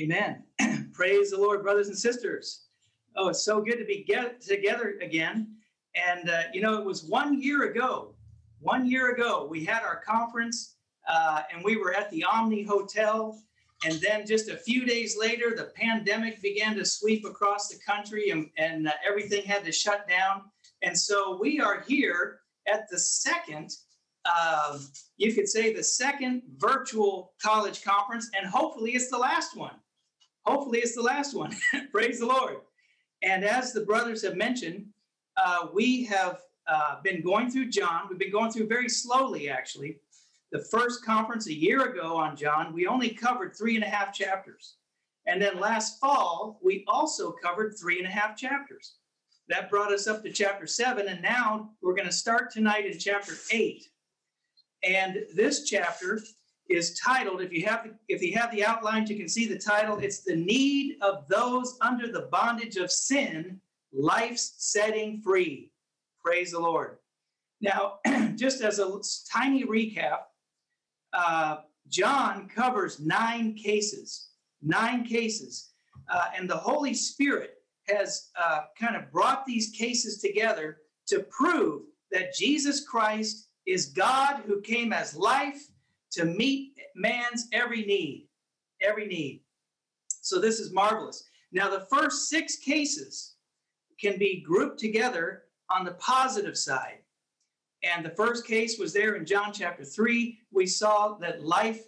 Amen. Praise the Lord, brothers and sisters. Oh, it's so good to be get together again. And, uh, you know, it was one year ago, one year ago, we had our conference uh, and we were at the Omni Hotel. And then just a few days later, the pandemic began to sweep across the country and, and uh, everything had to shut down. And so we are here at the second um, you could say the second virtual college conference, and hopefully it's the last one. Hopefully it's the last one. Praise the Lord. And as the brothers have mentioned, uh, we have uh, been going through John. We've been going through very slowly, actually. The first conference a year ago on John, we only covered three and a half chapters. And then last fall, we also covered three and a half chapters. That brought us up to chapter seven. And now we're going to start tonight in chapter eight. And this chapter is titled, if you have the, if you have the outlines, you can see the title. It's the need of those under the bondage of sin, life's setting free. Praise the Lord. Now, just as a tiny recap, uh, John covers nine cases, nine cases, uh, and the Holy Spirit has uh, kind of brought these cases together to prove that Jesus Christ is God who came as life to meet man's every need, every need. So this is marvelous. Now, the first six cases can be grouped together on the positive side. And the first case was there in John chapter 3. We saw that life,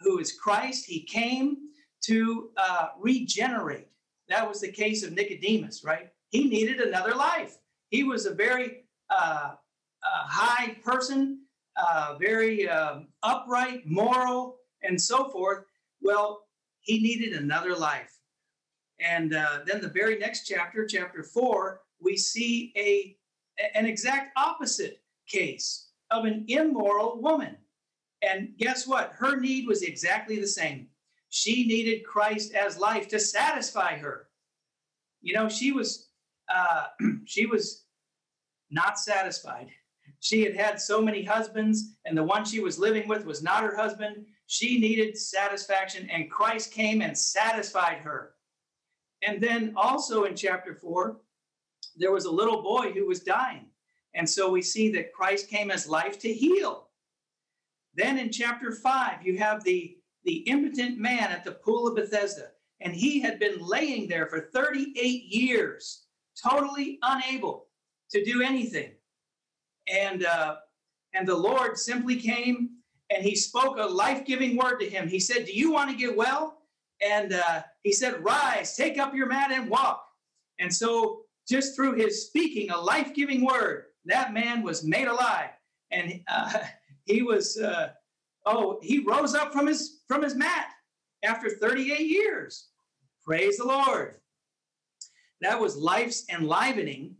who is Christ, he came to uh, regenerate. That was the case of Nicodemus, right? He needed another life. He was a very uh, high person, uh, very um, upright, moral, and so forth. Well, he needed another life. And uh, then the very next chapter, chapter four, we see a an exact opposite case of an immoral woman. And guess what? Her need was exactly the same. She needed Christ as life to satisfy her. You know, she was uh, she was not satisfied. She had had so many husbands, and the one she was living with was not her husband. She needed satisfaction, and Christ came and satisfied her. And then also in chapter four, there was a little boy who was dying. And so we see that Christ came as life to heal. Then in chapter five, you have the, the impotent man at the pool of Bethesda. And he had been laying there for 38 years, totally unable to do anything and uh, and the Lord simply came and He spoke a life giving word to him. He said, "Do you want to get well?" And uh, he said, "Rise, take up your mat and walk." And so, just through His speaking a life giving word, that man was made alive, and uh, he was uh, oh he rose up from his from his mat after 38 years. Praise the Lord. That was life's enlivening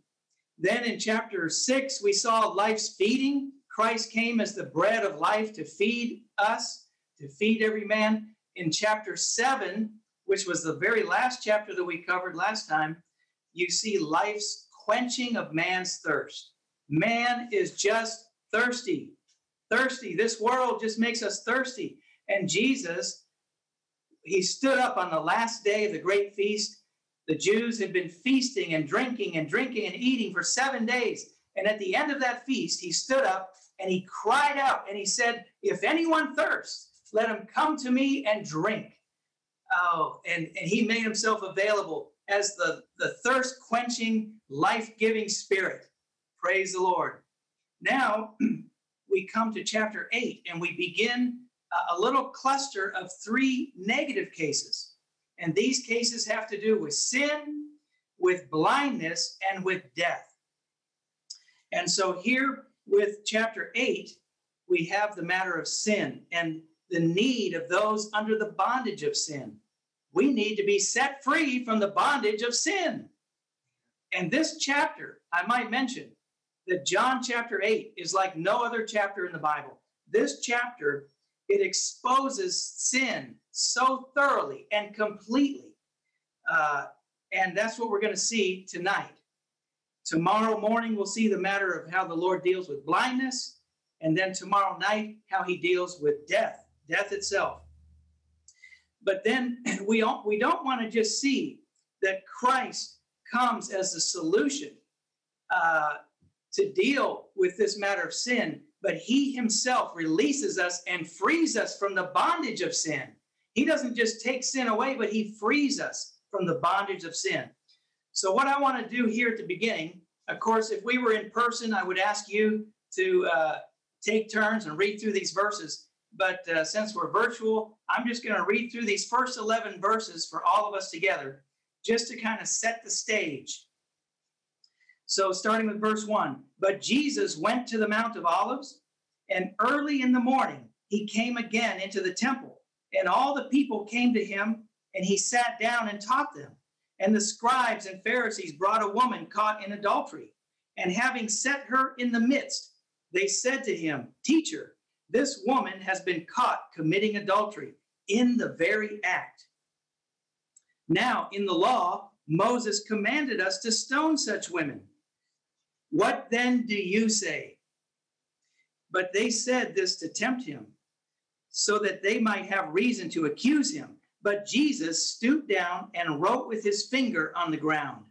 then in chapter six, we saw life's feeding. Christ came as the bread of life to feed us, to feed every man. In chapter seven, which was the very last chapter that we covered last time, you see life's quenching of man's thirst. Man is just thirsty. Thirsty. This world just makes us thirsty. And Jesus, he stood up on the last day of the great feast the Jews had been feasting and drinking and drinking and eating for seven days. And at the end of that feast, he stood up and he cried out and he said, If anyone thirsts, let him come to me and drink. Oh, and, and he made himself available as the, the thirst quenching, life giving spirit. Praise the Lord. Now we come to chapter 8 and we begin a little cluster of three negative cases. And these cases have to do with sin, with blindness, and with death. And so here with chapter 8, we have the matter of sin and the need of those under the bondage of sin. We need to be set free from the bondage of sin. And this chapter, I might mention that John chapter 8 is like no other chapter in the Bible. This chapter, it exposes sin so thoroughly and completely. Uh, and that's what we're going to see tonight. Tomorrow morning, we'll see the matter of how the Lord deals with blindness. And then tomorrow night, how he deals with death, death itself. But then we don't, we don't want to just see that Christ comes as the solution uh, to deal with this matter of sin, but he himself releases us and frees us from the bondage of sin. He doesn't just take sin away, but he frees us from the bondage of sin. So, what I want to do here at the beginning, of course, if we were in person, I would ask you to uh, take turns and read through these verses. But uh, since we're virtual, I'm just going to read through these first 11 verses for all of us together, just to kind of set the stage. So, starting with verse 1 But Jesus went to the Mount of Olives, and early in the morning he came again into the temple, and all the people came to him, and he sat down and taught them. And the scribes and Pharisees brought a woman caught in adultery, and having set her in the midst, they said to him, Teacher, this woman has been caught committing adultery in the very act. Now, in the law, Moses commanded us to stone such women. What then do you say? But they said this to tempt him, so that they might have reason to accuse him. But Jesus stooped down and wrote with his finger on the ground.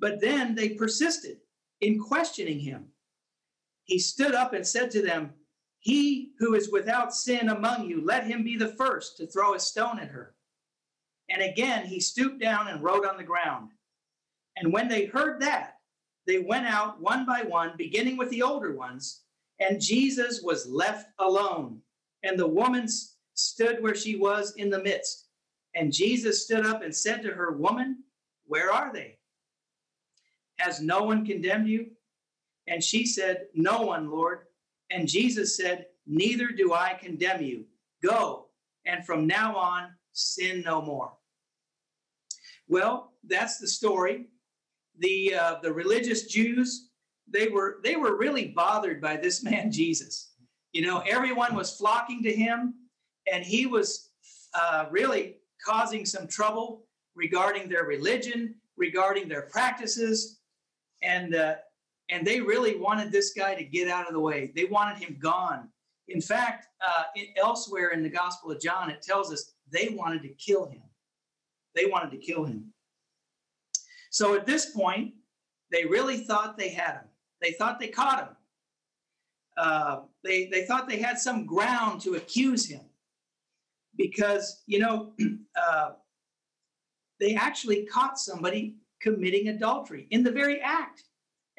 But then they persisted in questioning him. He stood up and said to them, He who is without sin among you, let him be the first to throw a stone at her. And again he stooped down and wrote on the ground. And when they heard that, they went out one by one, beginning with the older ones, and Jesus was left alone. And the woman stood where she was in the midst. And Jesus stood up and said to her, Woman, where are they? Has no one condemned you? And she said, No one, Lord. And Jesus said, Neither do I condemn you. Go, and from now on, sin no more. Well, that's the story. The uh, the religious Jews they were they were really bothered by this man Jesus. You know, everyone was flocking to him, and he was uh, really causing some trouble regarding their religion, regarding their practices, and uh, and they really wanted this guy to get out of the way. They wanted him gone. In fact, uh, elsewhere in the Gospel of John, it tells us they wanted to kill him. They wanted to kill him. So at this point, they really thought they had him. They thought they caught him. They, they thought they had some ground to accuse him because, you know, uh, they actually caught somebody committing adultery in the very act.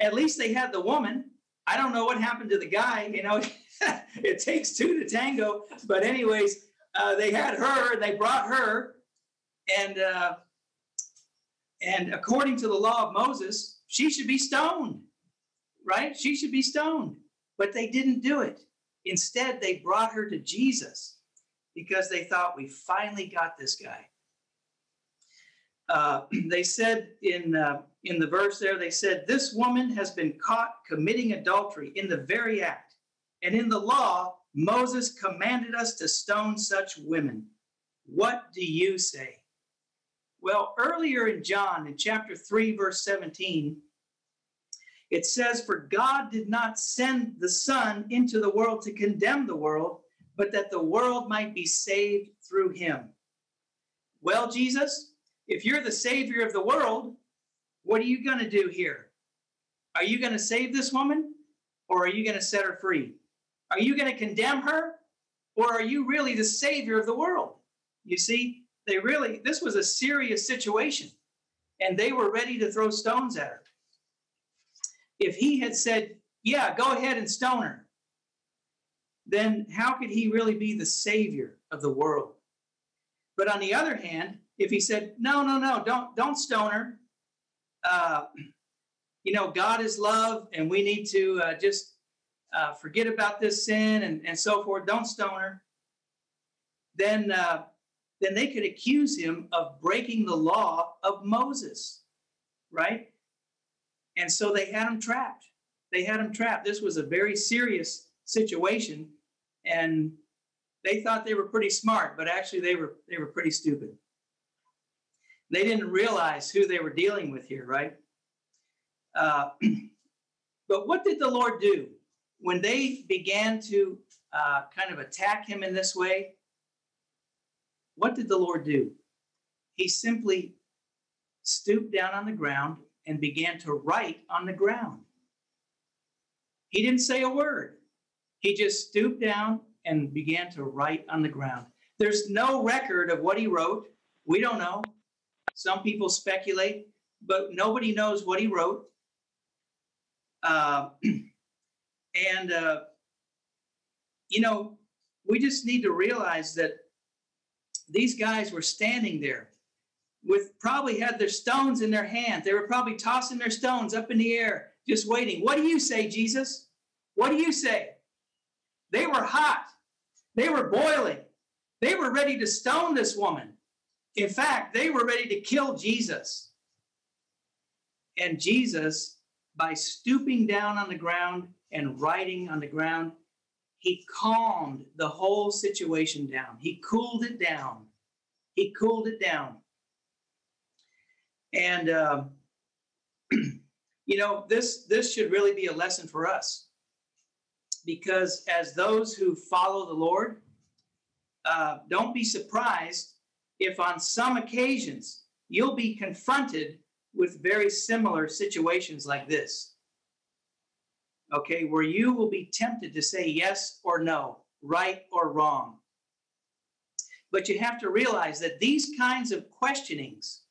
At least they had the woman. I don't know what happened to the guy. You know, it takes two to tango. But, anyways, uh, they had her, they brought her, and uh, and according to the law of Moses, she should be stoned, right? She should be stoned. But they didn't do it. Instead, they brought her to Jesus because they thought we finally got this guy. Uh, they said in uh, in the verse there, they said, "This woman has been caught committing adultery in the very act, and in the law, Moses commanded us to stone such women. What do you say?" Well, earlier in John, in chapter 3, verse 17, it says, For God did not send the Son into the world to condemn the world, but that the world might be saved through him. Well, Jesus, if you're the Savior of the world, what are you going to do here? Are you going to save this woman or are you going to set her free? Are you going to condemn her or are you really the Savior of the world? You see, they really, this was a serious situation, and they were ready to throw stones at her. If he had said, Yeah, go ahead and stone her, then how could he really be the savior of the world? But on the other hand, if he said, No, no, no, don't, don't stone her, uh, you know, God is love, and we need to uh, just uh, forget about this sin and, and so forth, don't stone her, then uh, then they could accuse him of breaking the law of Moses, right? And so they had him trapped. They had him trapped. This was a very serious situation, and they thought they were pretty smart, but actually they were they were pretty stupid. They didn't realize who they were dealing with here, right? Uh, but what did the Lord do when they began to uh, kind of attack him in this way? what did the Lord do? He simply stooped down on the ground and began to write on the ground. He didn't say a word. He just stooped down and began to write on the ground. There's no record of what he wrote. We don't know. Some people speculate, but nobody knows what he wrote. Uh, and, uh, you know, we just need to realize that these guys were standing there with probably had their stones in their hand. They were probably tossing their stones up in the air, just waiting. What do you say, Jesus? What do you say? They were hot. They were boiling. They were ready to stone this woman. In fact, they were ready to kill Jesus. And Jesus, by stooping down on the ground and writing on the ground, he calmed the whole situation down. He cooled it down. He cooled it down. And uh, you know, this this should really be a lesson for us, because as those who follow the Lord, uh, don't be surprised if on some occasions you'll be confronted with very similar situations like this. Okay, where you will be tempted to say yes or no, right or wrong. But you have to realize that these kinds of questionings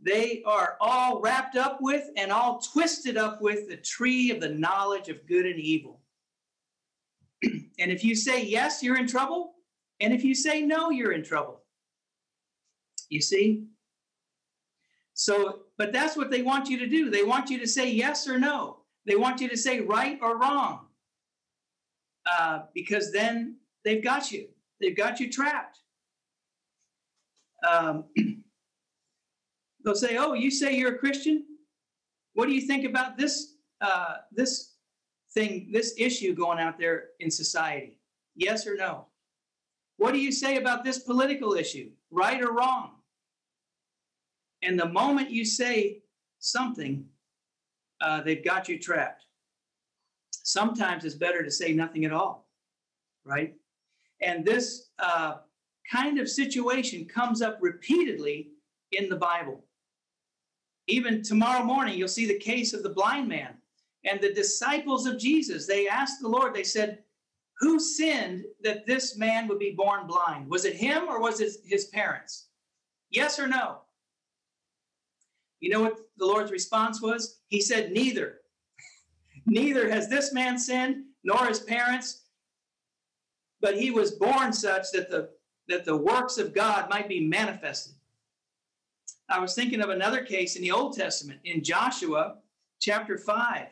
they are all wrapped up with and all twisted up with the tree of the knowledge of good and evil. and if you say yes, you're in trouble. And if you say no, you're in trouble. You see? So, but that's what they want you to do. They want you to say yes or no. They want you to say right or wrong. Uh, because then they've got you. They've got you trapped. Um, They'll say, "Oh, you say you're a Christian? What do you think about this uh, this thing, this issue going out there in society? Yes or no? What do you say about this political issue? Right or wrong?" And the moment you say something, uh, they've got you trapped. Sometimes it's better to say nothing at all, right? And this uh, kind of situation comes up repeatedly in the Bible. Even tomorrow morning, you'll see the case of the blind man. And the disciples of Jesus, they asked the Lord, they said, Who sinned that this man would be born blind? Was it him or was it his parents? Yes or no? You know what the Lord's response was? He said, Neither. Neither has this man sinned nor his parents, but he was born such that the, that the works of God might be manifested. I was thinking of another case in the Old Testament in Joshua chapter 5.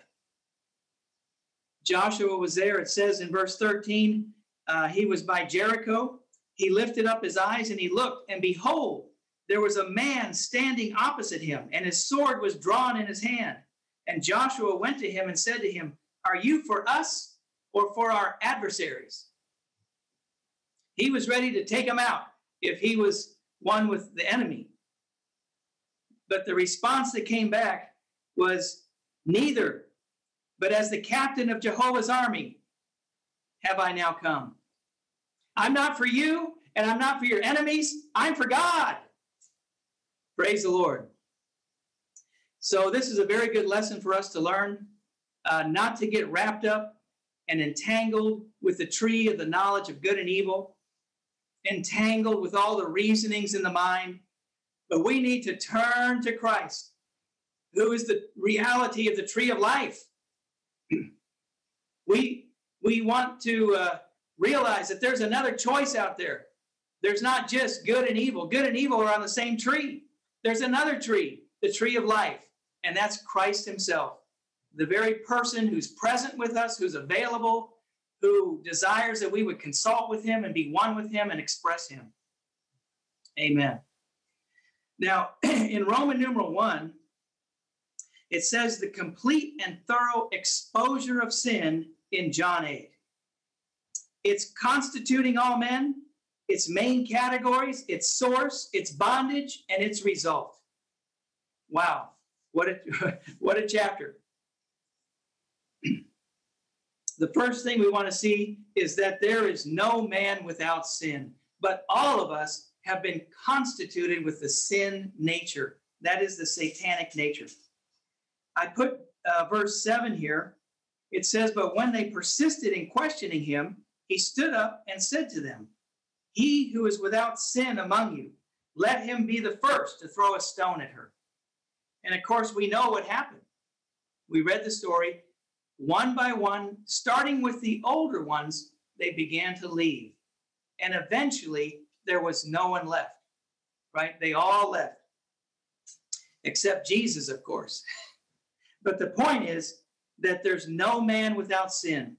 Joshua was there. It says in verse 13, uh, he was by Jericho. He lifted up his eyes and he looked, and behold, there was a man standing opposite him, and his sword was drawn in his hand. And Joshua went to him and said to him, Are you for us or for our adversaries? He was ready to take him out if he was one with the enemy. But the response that came back was, Neither, but as the captain of Jehovah's army have I now come. I'm not for you, and I'm not for your enemies. I'm for God. Praise the Lord. So, this is a very good lesson for us to learn uh, not to get wrapped up and entangled with the tree of the knowledge of good and evil, entangled with all the reasonings in the mind, but we need to turn to Christ, who is the reality of the tree of life. we, we want to uh, realize that there's another choice out there. There's not just good and evil. Good and evil are on the same tree. There's another tree, the tree of life, and that's Christ Himself, the very person who's present with us, who's available, who desires that we would consult with Him and be one with Him and express Him. Amen. Now, in Roman numeral one, it says the complete and thorough exposure of sin in John 8. It's constituting all men, its main categories, its source, its bondage, and its result. Wow, what a, what a chapter. the first thing we want to see is that there is no man without sin, but all of us have been constituted with the sin nature. That is the satanic nature. I put uh, verse 7 here. It says, But when they persisted in questioning him, he stood up and said to them, He who is without sin among you, let him be the first to throw a stone at her. And of course, we know what happened. We read the story. One by one, starting with the older ones, they began to leave. And eventually, there was no one left, right? They all left, except Jesus, of course. but the point is that there's no man without sin.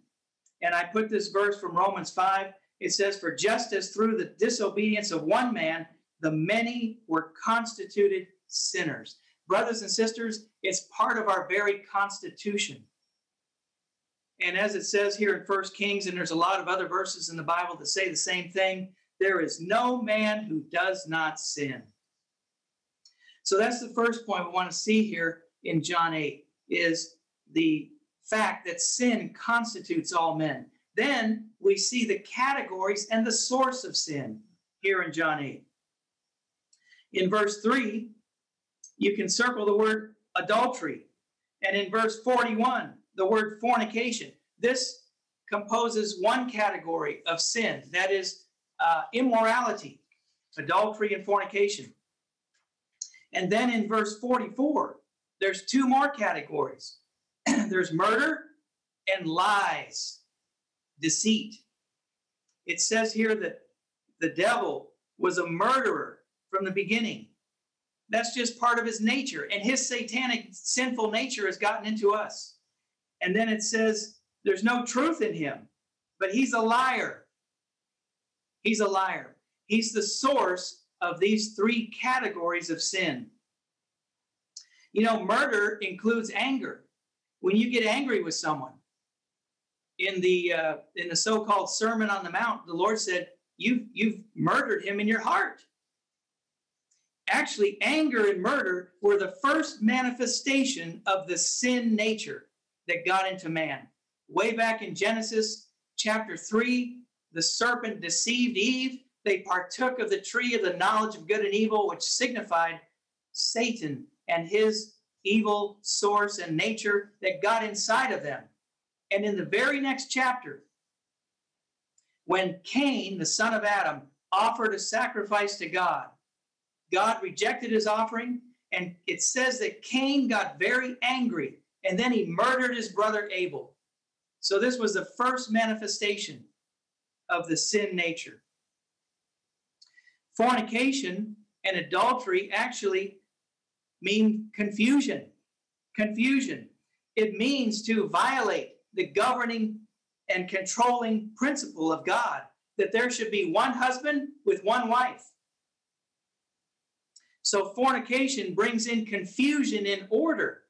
And I put this verse from Romans 5. It says, For just as through the disobedience of one man, the many were constituted sinners. Brothers and sisters, it's part of our very constitution. And as it says here in First Kings, and there's a lot of other verses in the Bible that say the same thing, there is no man who does not sin. So that's the first point we want to see here in John 8 is the fact that sin constitutes all men. Then we see the categories and the source of sin here in John 8. In verse 3, you can circle the word adultery. And in verse 41, the word fornication. This composes one category of sin that is, uh, immorality, adultery, and fornication. And then in verse 44, there's two more categories there's murder and lies, deceit. It says here that the devil was a murderer from the beginning. That's just part of his nature. And his satanic, sinful nature has gotten into us. And then it says there's no truth in him, but he's a liar. He's a liar. He's the source of these three categories of sin. You know, murder includes anger. When you get angry with someone, in the uh, in the so-called Sermon on the Mount, the Lord said, "You've you've murdered him in your heart." Actually, anger and murder were the first manifestation of the sin nature that got into man. Way back in Genesis chapter 3, the serpent deceived Eve. They partook of the tree of the knowledge of good and evil, which signified Satan and his evil source and nature that got inside of them. And in the very next chapter, when Cain, the son of Adam, offered a sacrifice to God, God rejected his offering, and it says that Cain got very angry and then he murdered his brother Abel. So this was the first manifestation of the sin nature. Fornication and adultery actually mean confusion. Confusion. It means to violate the governing and controlling principle of God that there should be one husband with one wife. So fornication brings in confusion in order.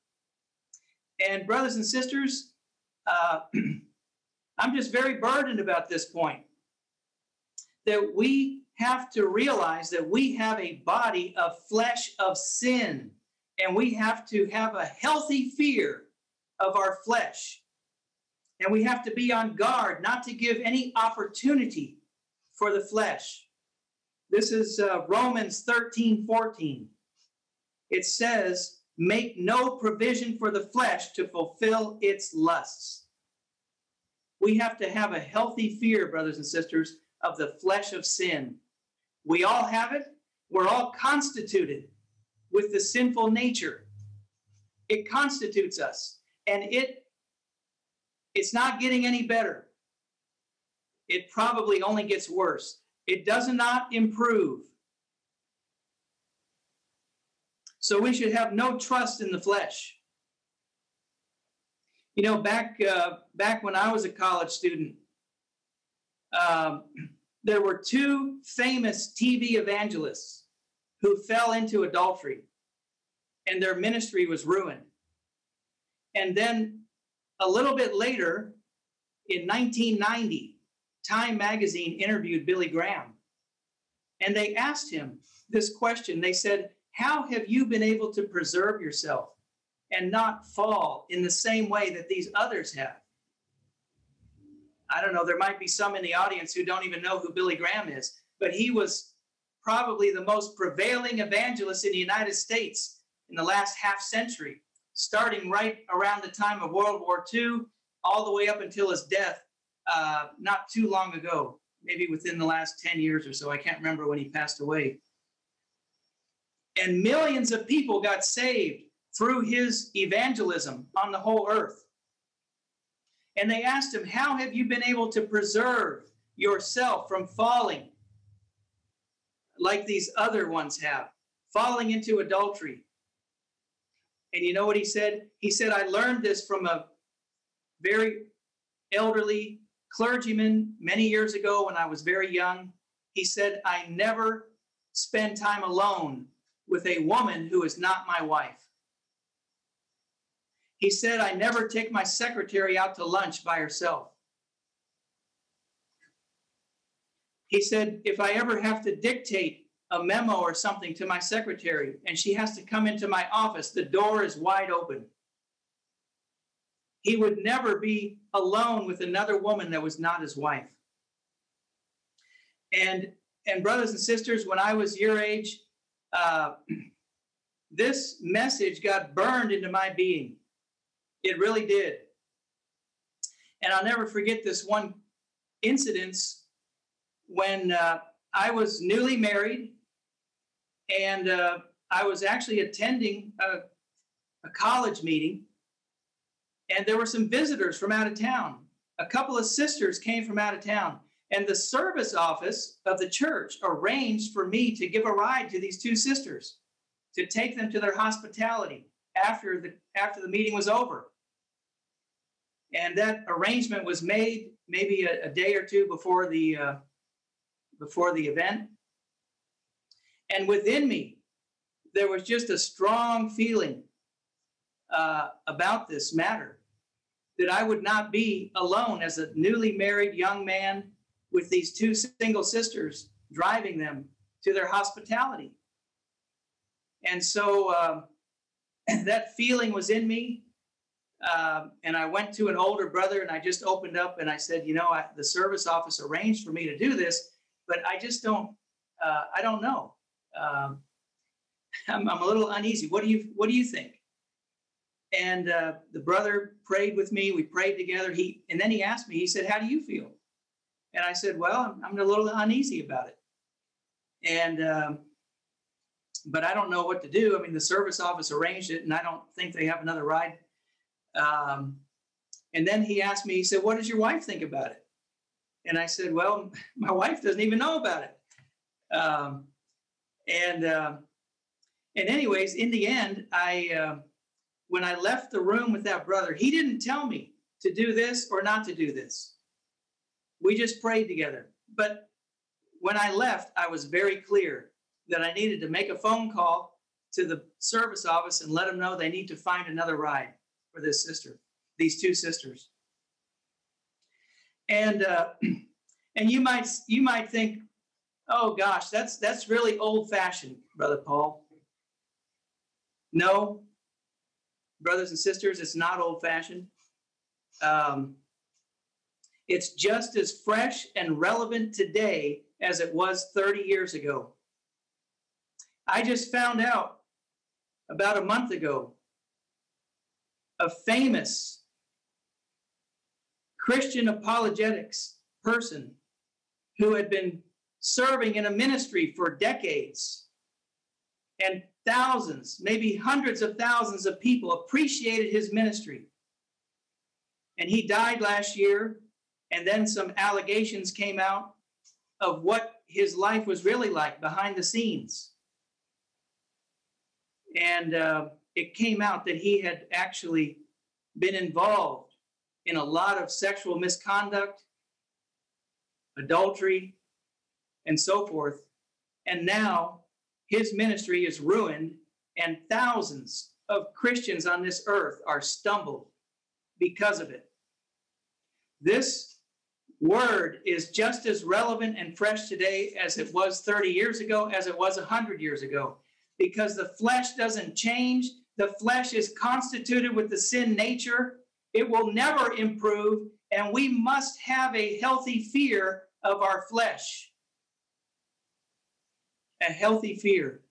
And brothers and sisters, uh, I'm just very burdened about this point that we have to realize that we have a body of flesh of sin, and we have to have a healthy fear of our flesh. And we have to be on guard not to give any opportunity for the flesh. This is uh, Romans 13 14. It says, Make no provision for the flesh to fulfill its lusts. We have to have a healthy fear, brothers and sisters, of the flesh of sin. We all have it. We're all constituted with the sinful nature. It constitutes us, and it it's not getting any better. It probably only gets worse. It does not improve. So we should have no trust in the flesh. You know, back uh, back when I was a college student, um, there were two famous TV evangelists who fell into adultery, and their ministry was ruined. And then a little bit later, in 1990, Time magazine interviewed Billy Graham. And they asked him this question. They said, How have you been able to preserve yourself and not fall in the same way that these others have? I don't know, there might be some in the audience who don't even know who Billy Graham is, but he was probably the most prevailing evangelist in the United States in the last half century, starting right around the time of World War II, all the way up until his death uh, not too long ago, maybe within the last 10 years or so. I can't remember when he passed away. And millions of people got saved through his evangelism on the whole earth. And they asked him, How have you been able to preserve yourself from falling like these other ones have, falling into adultery? And you know what he said? He said, I learned this from a very elderly clergyman many years ago when I was very young. He said, I never spend time alone with a woman who is not my wife. He said, I never take my secretary out to lunch by herself. He said, if I ever have to dictate a memo or something to my secretary and she has to come into my office, the door is wide open. He would never be alone with another woman that was not his wife. And and brothers and sisters, when I was your age, uh, this message got burned into my being. It really did. And I'll never forget this one incident when uh, I was newly married and uh, I was actually attending a, a college meeting. And there were some visitors from out of town. A couple of sisters came from out of town. And the service office of the church arranged for me to give a ride to these two sisters to take them to their hospitality after the after the meeting was over. And that arrangement was made maybe a, a day or two before the uh, before the event. And within me, there was just a strong feeling uh, about this matter that I would not be alone as a newly married young man with these two single sisters driving them to their hospitality. And so uh, that feeling was in me. Um, and I went to an older brother and I just opened up and I said, you know, I, the service office arranged for me to do this, but I just don't, uh, I don't know. Um, I'm, I'm, a little uneasy. What do you, what do you think? And uh, the brother prayed with me. We prayed together. He, and then he asked me, he said, how do you feel? And I said, well, I'm, I'm a little uneasy about it. And, um, but I don't know what to do. I mean, the service office arranged it, and I don't think they have another ride. Um, and then he asked me, he said, What does your wife think about it? And I said, Well, my wife doesn't even know about it. Um, and, uh, and, anyways, in the end, I, uh, when I left the room with that brother, he didn't tell me to do this or not to do this. We just prayed together. But when I left, I was very clear that I needed to make a phone call to the service office and let them know they need to find another ride for this sister, these two sisters. And uh, and you might you might think, oh gosh, that's that's really old fashioned, brother Paul. No, brothers and sisters, it's not old fashioned. Um, it's just as fresh and relevant today as it was 30 years ago. I just found out about a month ago a famous Christian apologetics person who had been serving in a ministry for decades. And thousands, maybe hundreds of thousands of people appreciated his ministry. And he died last year, and then some allegations came out of what his life was really like behind the scenes. And uh, it came out that he had actually been involved in a lot of sexual misconduct, adultery, and so forth. And now his ministry is ruined, and thousands of Christians on this earth are stumbled because of it. This word is just as relevant and fresh today as it was 30 years ago, as it was 100 years ago, because the flesh doesn't change, the flesh is constituted with the sin nature. It will never improve, and we must have a healthy fear of our flesh. a healthy fear.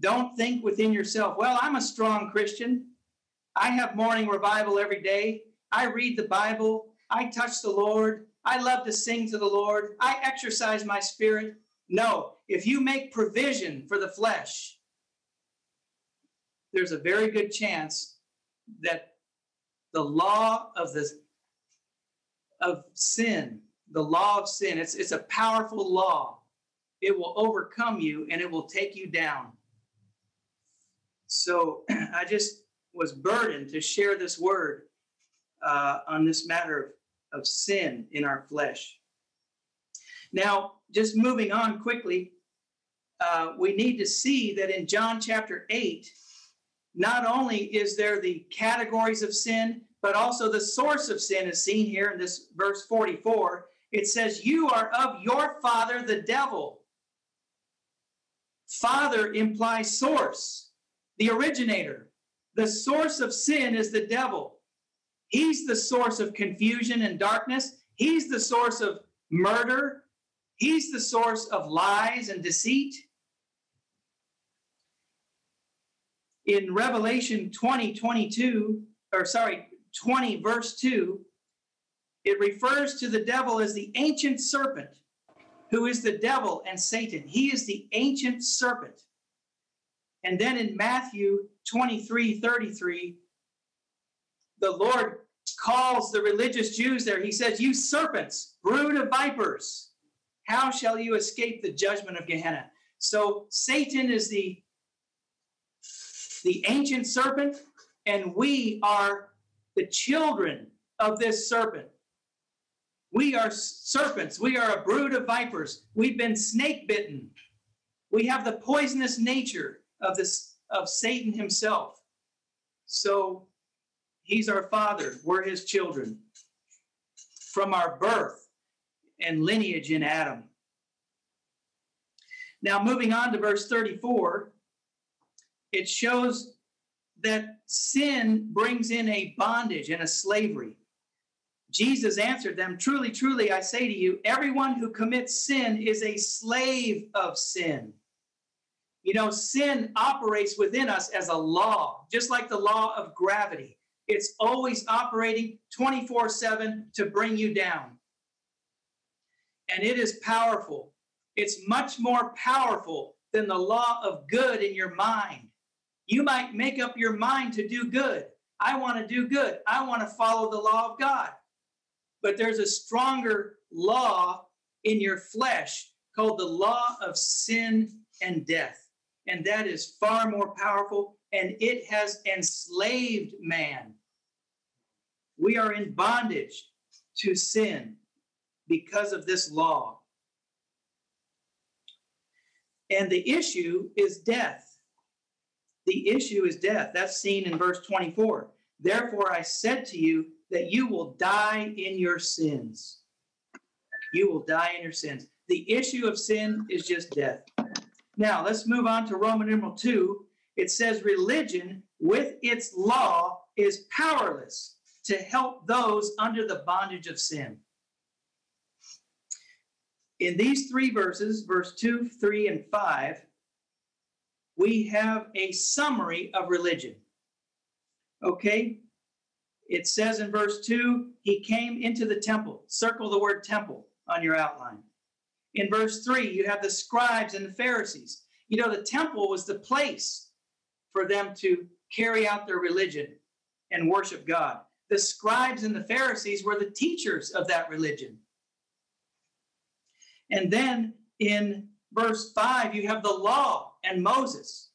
Don't think within yourself, well, I'm a strong Christian. I have morning revival every day. I read the Bible. I touch the Lord. I love to sing to the Lord. I exercise my spirit. No, if you make provision for the flesh, there's a very good chance that the law of the of sin, the law of sin, it's, it's a powerful law. It will overcome you and it will take you down. So I just was burdened to share this word uh, on this matter of, of sin in our flesh. Now, just moving on quickly, uh, we need to see that in John chapter 8, not only is there the categories of sin, but also the source of sin is seen here in this verse 44. It says, You are of your father, the devil. Father implies source, the originator. The source of sin is the devil. He's the source of confusion and darkness. He's the source of murder. He's the source of lies and deceit. In Revelation 20, 22, or sorry, 20, verse 2, it refers to the devil as the ancient serpent, who is the devil and Satan. He is the ancient serpent. And then in Matthew 23 33, the Lord calls the religious Jews there. He says, You serpents, brood of vipers, how shall you escape the judgment of Gehenna? So Satan is the, the ancient serpent, and we are the children of this serpent. We are serpents. We are a brood of vipers. We've been snake bitten. We have the poisonous nature of this of Satan himself. So he's our father. We're his children. From our birth and lineage in Adam. Now, moving on to verse 34, it shows that sin brings in a bondage and a slavery. Jesus answered them, Truly, truly, I say to you, everyone who commits sin is a slave of sin. You know, sin operates within us as a law, just like the law of gravity. It's always operating 24 7 to bring you down. And it is powerful. It's much more powerful than the law of good in your mind. You might make up your mind to do good. I want to do good. I want to follow the law of God. But there's a stronger law in your flesh called the law of sin and death. And that is far more powerful, and it has enslaved man. We are in bondage to sin because of this law. And the issue is death. The issue is death. That's seen in verse 24. Therefore, I said to you that you will die in your sins. You will die in your sins. The issue of sin is just death. Now, let's move on to Roman numeral 2. It says, Religion with its law is powerless to help those under the bondage of sin. In these three verses, verse 2, 3, and 5, we have a summary of religion. Okay? It says in verse 2, he came into the temple. Circle the word temple on your outline. In verse 3, you have the scribes and the Pharisees. You know, the temple was the place for them to carry out their religion and worship God. The scribes and the Pharisees were the teachers of that religion. And then in verse 5, you have the law and Moses.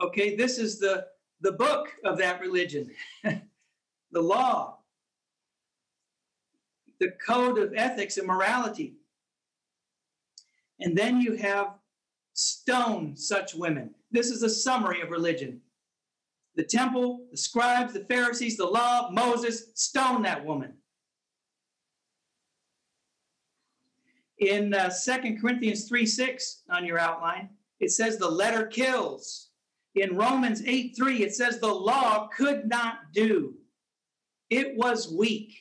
Okay, this is the, the book of that religion, the law, the code of ethics and morality. And then you have stone such women. This is a summary of religion. The temple, the scribes, the Pharisees, the law, Moses, stone that woman. In uh, 2 Corinthians 3 6 on your outline, it says the letter kills. In Romans 8 3, it says the law could not do, it was weak.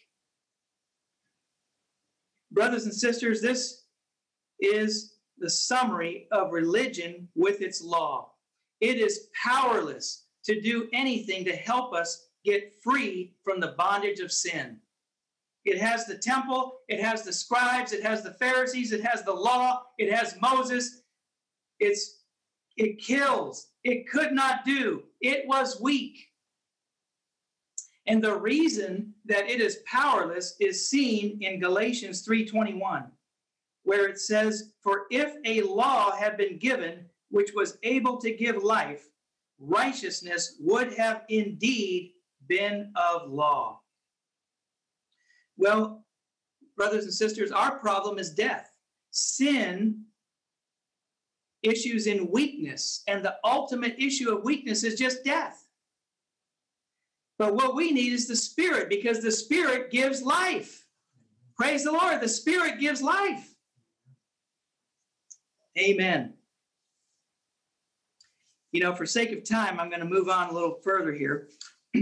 Brothers and sisters, this is the summary of religion with its law. It is powerless to do anything to help us get free from the bondage of sin. It has the temple, it has the scribes, it has the Pharisees, it has the law, it has Moses. It's it kills. It could not do. It was weak. And the reason that it is powerless is seen in Galatians 3:21, where it says, "For if a law had been given which was able to give life, righteousness would have indeed been of law." Well, brothers and sisters, our problem is death. Sin issues in weakness, and the ultimate issue of weakness is just death. But what we need is the Spirit because the Spirit gives life. Praise the Lord, the Spirit gives life. Amen. You know, for sake of time, I'm going to move on a little further here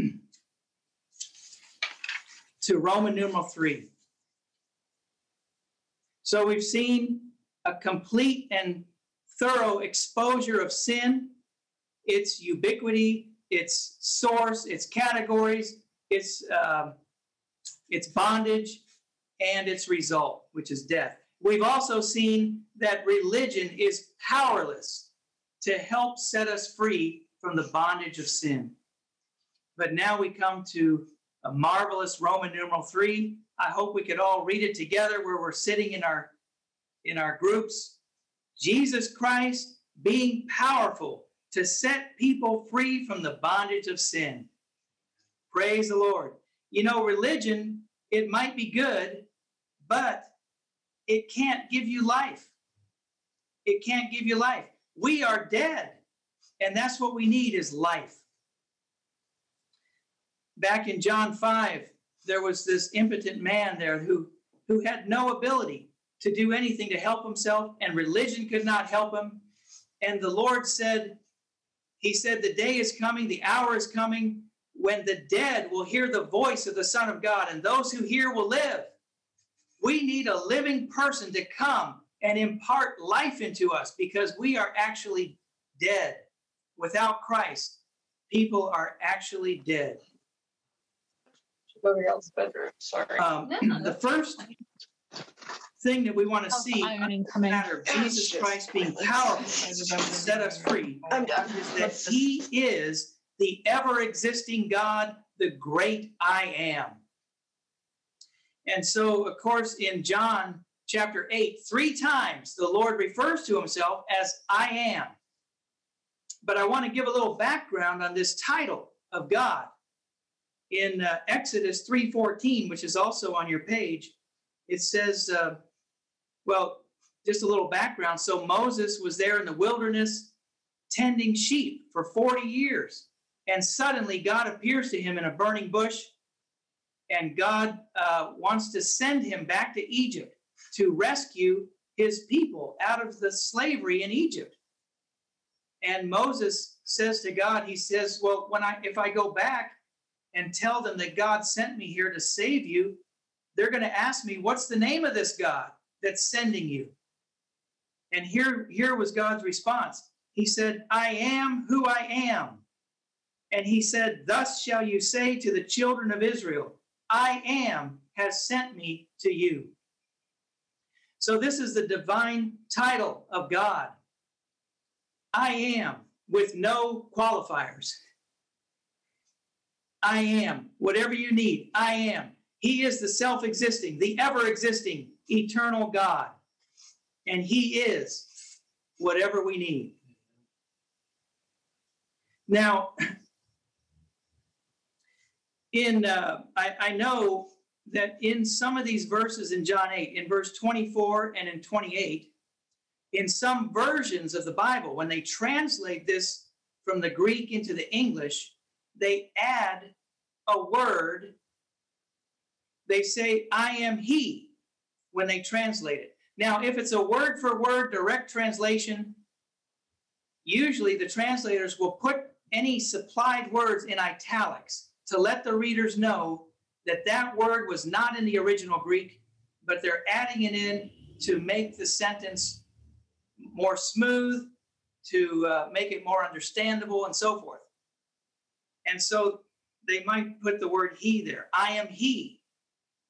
to Roman numeral 3. So we've seen a complete and thorough exposure of sin, its ubiquity, its source, its categories, its uh, its bondage, and its result, which is death. We've also seen that religion is powerless to help set us free from the bondage of sin. But now we come to a marvelous Roman numeral three. I hope we could all read it together where we're sitting in our in our groups Jesus Christ being powerful to set people free from the bondage of sin. Praise the Lord. You know, religion, it might be good, but it can't give you life. It can't give you life. We are dead, and that's what we need is life. Back in John 5, there was this impotent man there who, who had no ability to do anything to help himself, and religion could not help him. And the Lord said, He said, The day is coming, the hour is coming when the dead will hear the voice of the Son of God, and those who hear will live. We need a living person to come and impart life into us because we are actually dead. Without Christ, people are actually dead. else bedroom. Sorry. Um, the first thing that we want to see matter of Jesus Christ being powerful to set us free is that he is the ever existing God, the great I am. And so, of course, in John chapter 8, three times the Lord refers to himself as I am. But I want to give a little background on this title of God. In uh, Exodus 3:14, which is also on your page, it says, uh, well, just a little background. So Moses was there in the wilderness tending sheep for 40 years. And suddenly God appears to him in a burning bush. And God uh, wants to send him back to Egypt to rescue his people out of the slavery in Egypt. And Moses says to God, he says, Well, when I if I go back and tell them that God sent me here to save you, they're going to ask me, What's the name of this God? That's sending you. And here, here was God's response. He said, I am who I am. And he said, Thus shall you say to the children of Israel, I am has sent me to you. So, this is the divine title of God. I am with no qualifiers. I am, whatever you need, I am. He is the self existing, the ever existing, eternal God. And He is whatever we need. Now, in uh, I, I know that in some of these verses in John 8, in verse 24 and in 28, in some versions of the Bible, when they translate this from the Greek into the English, they add a word. They say, I am He when they translate it. Now, if it's a word for word direct translation, usually the translators will put any supplied words in italics to let the readers know that that word was not in the original Greek, but they're adding it in to make the sentence more smooth, to uh, make it more understandable, and so forth. And so they might put the word he there. I am he.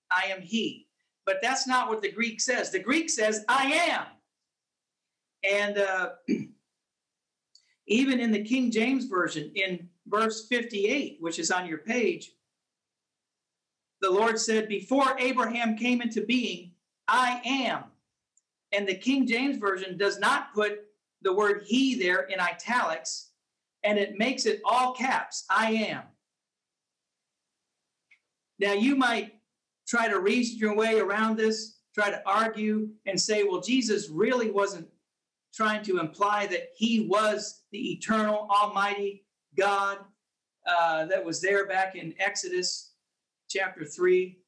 I am he. But that's not what the Greek says. The Greek says, I am. And uh, even in the King James Version, in verse 58, which is on your page, the Lord said, Before Abraham came into being, I am. And the King James Version does not put the word he there in italics, and it makes it all caps I am. Now, you might try to reason your way around this, try to argue and say, well, Jesus really wasn't trying to imply that he was the eternal, almighty God uh, that was there back in Exodus chapter 3.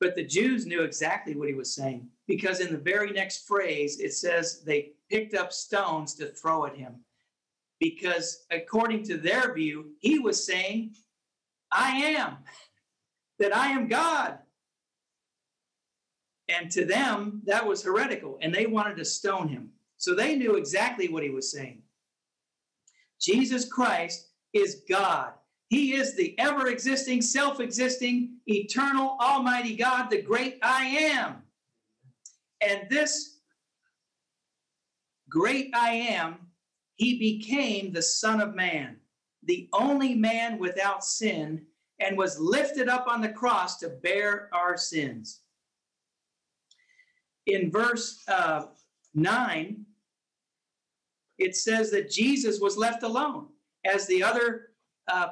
But the Jews knew exactly what he was saying because in the very next phrase, it says they picked up stones to throw at him. Because according to their view, he was saying, I am, that I am God. And to them, that was heretical, and they wanted to stone him. So they knew exactly what he was saying. Jesus Christ is God. He is the ever existing, self existing, eternal, almighty God, the great I am. And this great I am, he became the Son of Man, the only man without sin, and was lifted up on the cross to bear our sins in verse uh, 9, it says that Jesus was left alone as the other uh,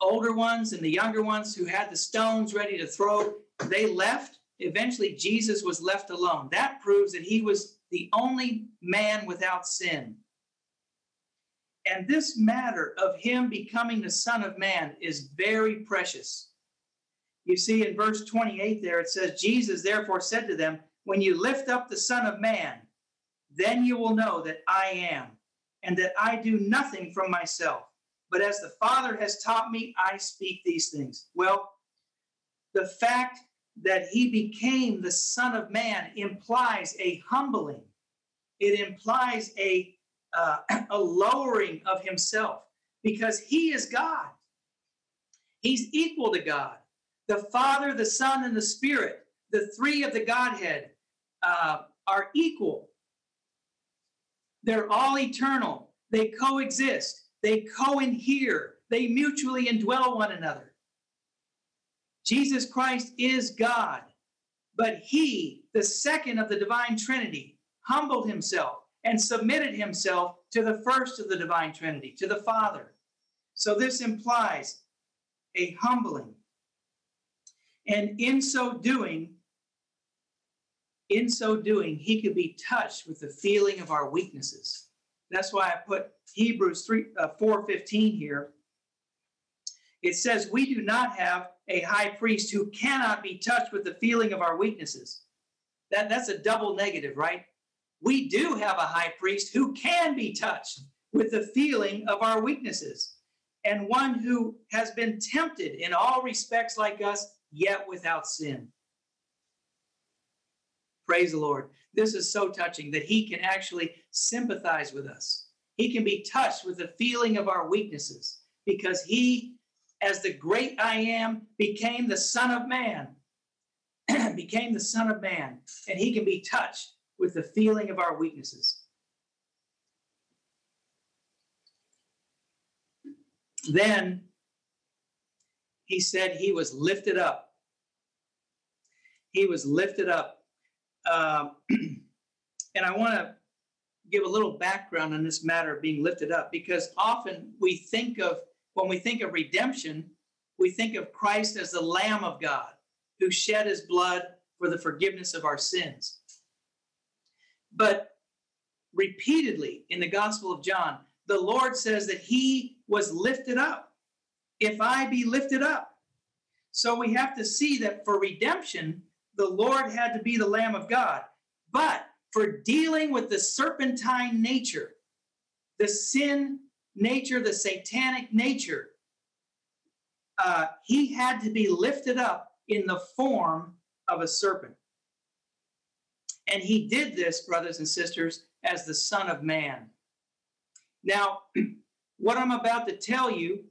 older ones and the younger ones who had the stones ready to throw, they left. Eventually, Jesus was left alone. That proves that he was the only man without sin. And this matter of him becoming the Son of Man is very precious. You see, in verse 28 there, it says, Jesus therefore said to them, when you lift up the Son of Man, then you will know that I am, and that I do nothing from myself. But as the Father has taught me, I speak these things. Well, the fact that he became the Son of Man implies a humbling, it implies a, uh, a lowering of himself because he is God. He's equal to God. The Father, the Son, and the Spirit, the three of the Godhead, uh, are equal. They're all eternal. They coexist. They co-inhere. They mutually indwell one another. Jesus Christ is God, but he, the second of the divine Trinity, humbled himself and submitted himself to the first of the divine Trinity, to the Father. So this implies a humbling. And in so doing, in so doing, he could be touched with the feeling of our weaknesses. That's why I put Hebrews 3, uh, 4.15 here. It says, we do not have a high priest who cannot be touched with the feeling of our weaknesses. That, that's a double negative, right? We do have a high priest who can be touched with the feeling of our weaknesses and one who has been tempted in all respects like us, yet without sin. Praise the Lord. This is so touching that he can actually sympathize with us. He can be touched with the feeling of our weaknesses because he, as the great I am, became the Son of Man, became the Son of Man, and he can be touched with the feeling of our weaknesses. Then he said he was lifted up. He was lifted up um, and I want to give a little background on this matter of being lifted up because often we think of, when we think of redemption, we think of Christ as the Lamb of God who shed his blood for the forgiveness of our sins. But repeatedly in the Gospel of John, the Lord says that he was lifted up. If I be lifted up. So we have to see that for redemption, the Lord had to be the Lamb of God. But for dealing with the serpentine nature, the sin nature, the satanic nature, uh, he had to be lifted up in the form of a serpent. And he did this, brothers and sisters, as the Son of Man. Now, what I'm about to tell you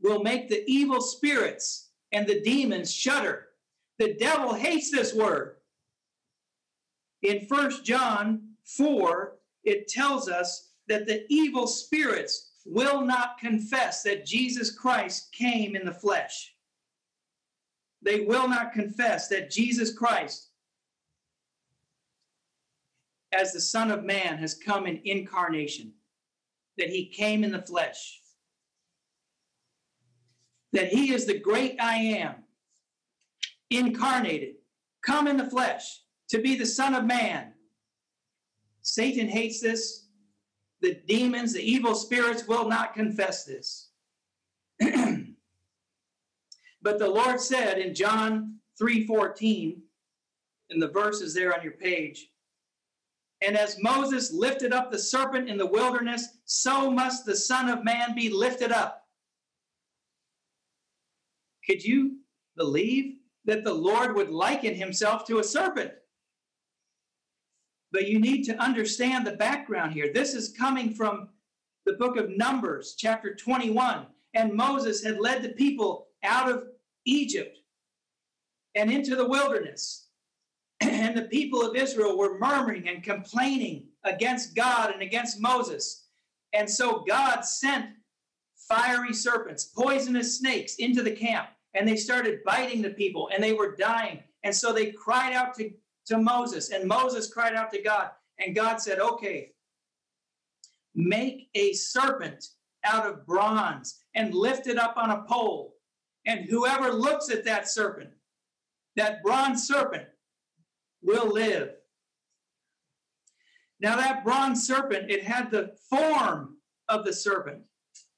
will make the evil spirits and the demons shudder. The devil hates this word. In First John 4, it tells us that the evil spirits will not confess that Jesus Christ came in the flesh. They will not confess that Jesus Christ, as the Son of Man, has come in incarnation, that he came in the flesh, that he is the great I am, incarnated, come in the flesh, to be the Son of Man. Satan hates this. The demons, the evil spirits will not confess this. but the Lord said in John 3:14, and the verse is there on your page, and as Moses lifted up the serpent in the wilderness, so must the Son of Man be lifted up. Could you believe that the Lord would liken himself to a serpent? But you need to understand the background here. This is coming from the book of Numbers, chapter 21. And Moses had led the people out of Egypt and into the wilderness. And the people of Israel were murmuring and complaining against God and against Moses. And so God sent fiery serpents, poisonous snakes into the camp, and they started biting the people and they were dying. And so they cried out to to Moses, and Moses cried out to God, and God said, Okay, make a serpent out of bronze and lift it up on a pole. And whoever looks at that serpent, that bronze serpent, will live. Now, that bronze serpent, it had the form of the serpent,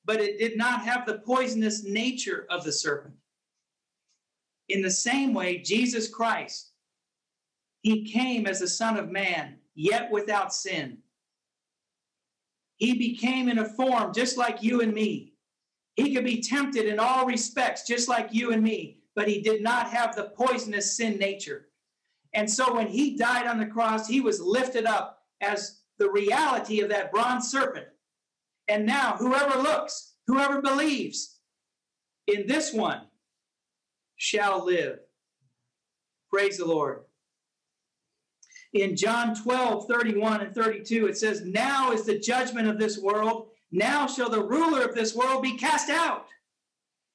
but it did not have the poisonous nature of the serpent. In the same way, Jesus Christ he came as a son of man, yet without sin. He became in a form just like you and me. He could be tempted in all respects, just like you and me, but he did not have the poisonous sin nature. And so when he died on the cross, he was lifted up as the reality of that bronze serpent. And now, whoever looks, whoever believes in this one shall live. Praise the Lord in John 12, 31 and 32, it says, Now is the judgment of this world. Now shall the ruler of this world be cast out.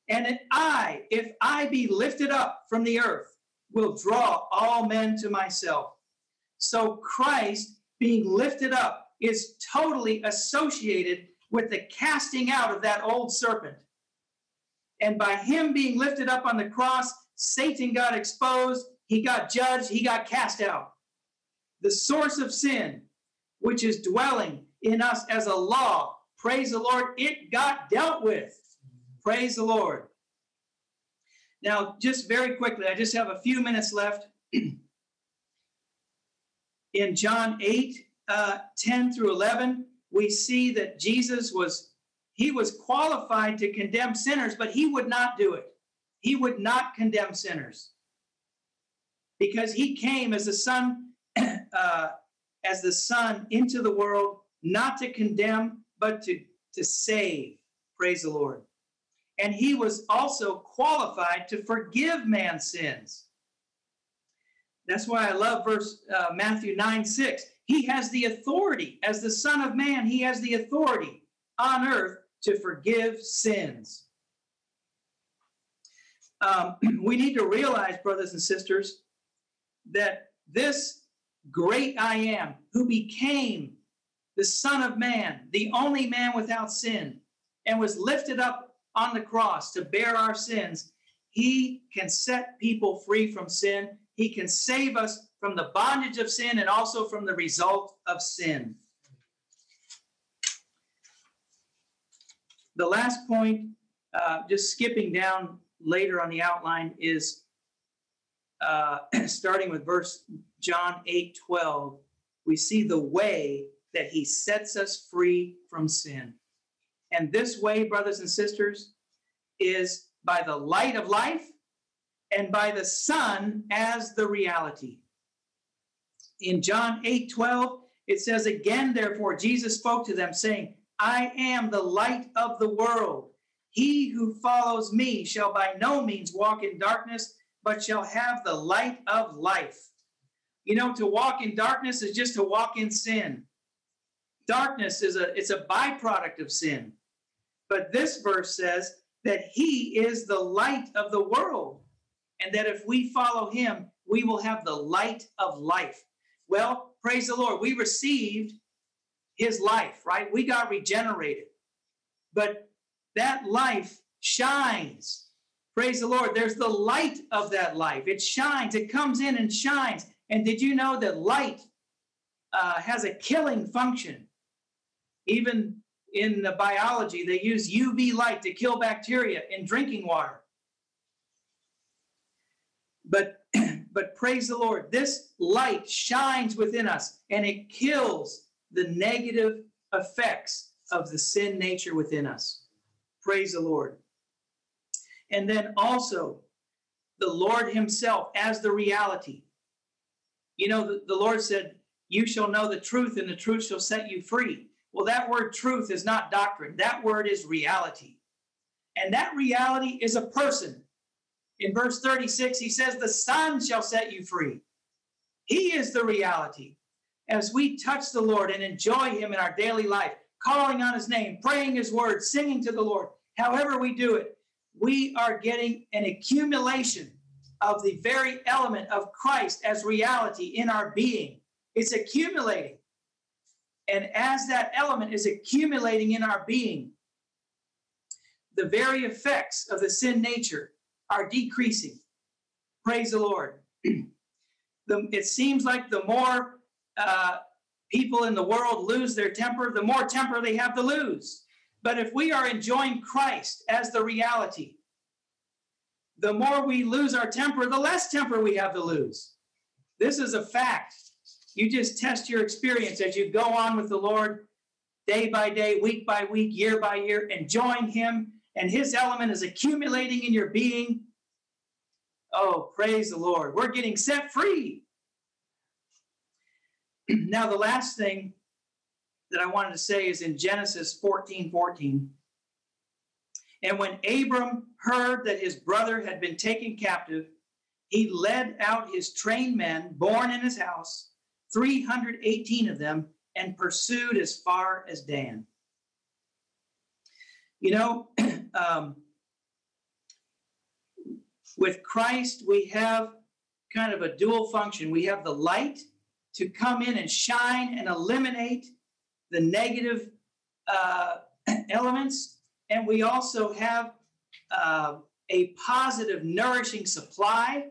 And I, if I be lifted up from the earth, will draw all men to myself. So Christ being lifted up is totally associated with the casting out of that old serpent. And by him being lifted up on the cross, Satan got exposed, he got judged, he got cast out the source of sin, which is dwelling in us as a law. Praise the Lord, it got dealt with. Praise the Lord. Now, just very quickly, I just have a few minutes left. in John 8, uh, 10 through 11, we see that Jesus was, he was qualified to condemn sinners, but he would not do it. He would not condemn sinners because he came as the son uh, as the Son into the world, not to condemn, but to, to save. Praise the Lord. And he was also qualified to forgive man's sins. That's why I love verse uh, Matthew 9 6. He has the authority, as the Son of Man, he has the authority on earth to forgive sins. Um, we need to realize, brothers and sisters, that this great I am, who became the Son of Man, the only man without sin, and was lifted up on the cross to bear our sins, he can set people free from sin. He can save us from the bondage of sin and also from the result of sin. The last point, uh, just skipping down later on the outline, is uh, starting with verse John 8 12, we see the way that he sets us free from sin. And this way, brothers and sisters, is by the light of life and by the Son as the reality. in John 8 12, it says, Again, therefore, Jesus spoke to them, saying, I am the light of the world. He who follows me shall by no means walk in darkness, but shall have the light of life. You know, to walk in darkness is just to walk in sin. Darkness is a it's a byproduct of sin. But this verse says that he is the light of the world and that if we follow him, we will have the light of life. Well, praise the Lord. We received his life, right? We got regenerated. But that life shines. Praise the Lord. There's the light of that life. It shines, it comes in and shines. And did you know that light uh, has a killing function? Even in the biology, they use UV light to kill bacteria in drinking water. But but praise the Lord, this light shines within us and it kills the negative effects of the sin nature within us. Praise the Lord. And then also the Lord Himself as the reality. You know, the, the Lord said, You shall know the truth, and the truth shall set you free. Well, that word truth is not doctrine, that word is reality. And that reality is a person. In verse 36, he says, The Son shall set you free. He is the reality. As we touch the Lord and enjoy Him in our daily life, calling on His name, praying His word, singing to the Lord, however we do it, we are getting an accumulation of the very element of Christ as reality in our being. It's accumulating. And as that element is accumulating in our being, the very effects of the sin nature are decreasing. Praise the Lord. the, it seems like the more uh, people in the world lose their temper, the more temper they have to lose. But if we are enjoying Christ as the reality, the more we lose our temper, the less temper we have to lose. This is a fact. You just test your experience as you go on with the Lord day by day, week by week, year by year, enjoying Him, and His element is accumulating in your being. Oh, praise the Lord. We're getting set free. now, the last thing that I wanted to say is in Genesis 14 14. And when Abram heard that his brother had been taken captive, he led out his trained men born in his house, 318 of them, and pursued as far as Dan. You know, um, with Christ, we have kind of a dual function. We have the light to come in and shine and eliminate the negative uh, elements and we also have uh, a positive, nourishing supply.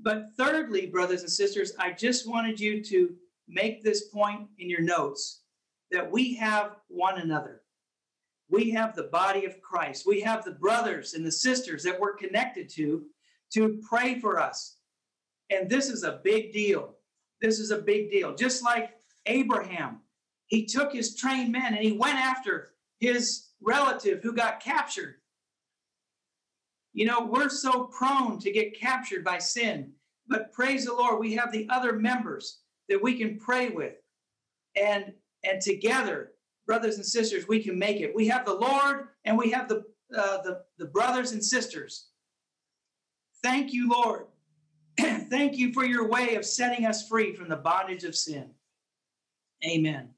But thirdly, brothers and sisters, I just wanted you to make this point in your notes that we have one another. We have the body of Christ. We have the brothers and the sisters that we're connected to to pray for us. And this is a big deal. This is a big deal. Just like Abraham, he took his trained men and he went after his relative who got captured. You know, we're so prone to get captured by sin, but praise the Lord, we have the other members that we can pray with. And and together, brothers and sisters, we can make it. We have the Lord and we have the uh, the, the brothers and sisters. Thank you, Lord. Thank you for your way of setting us free from the bondage of sin. Amen.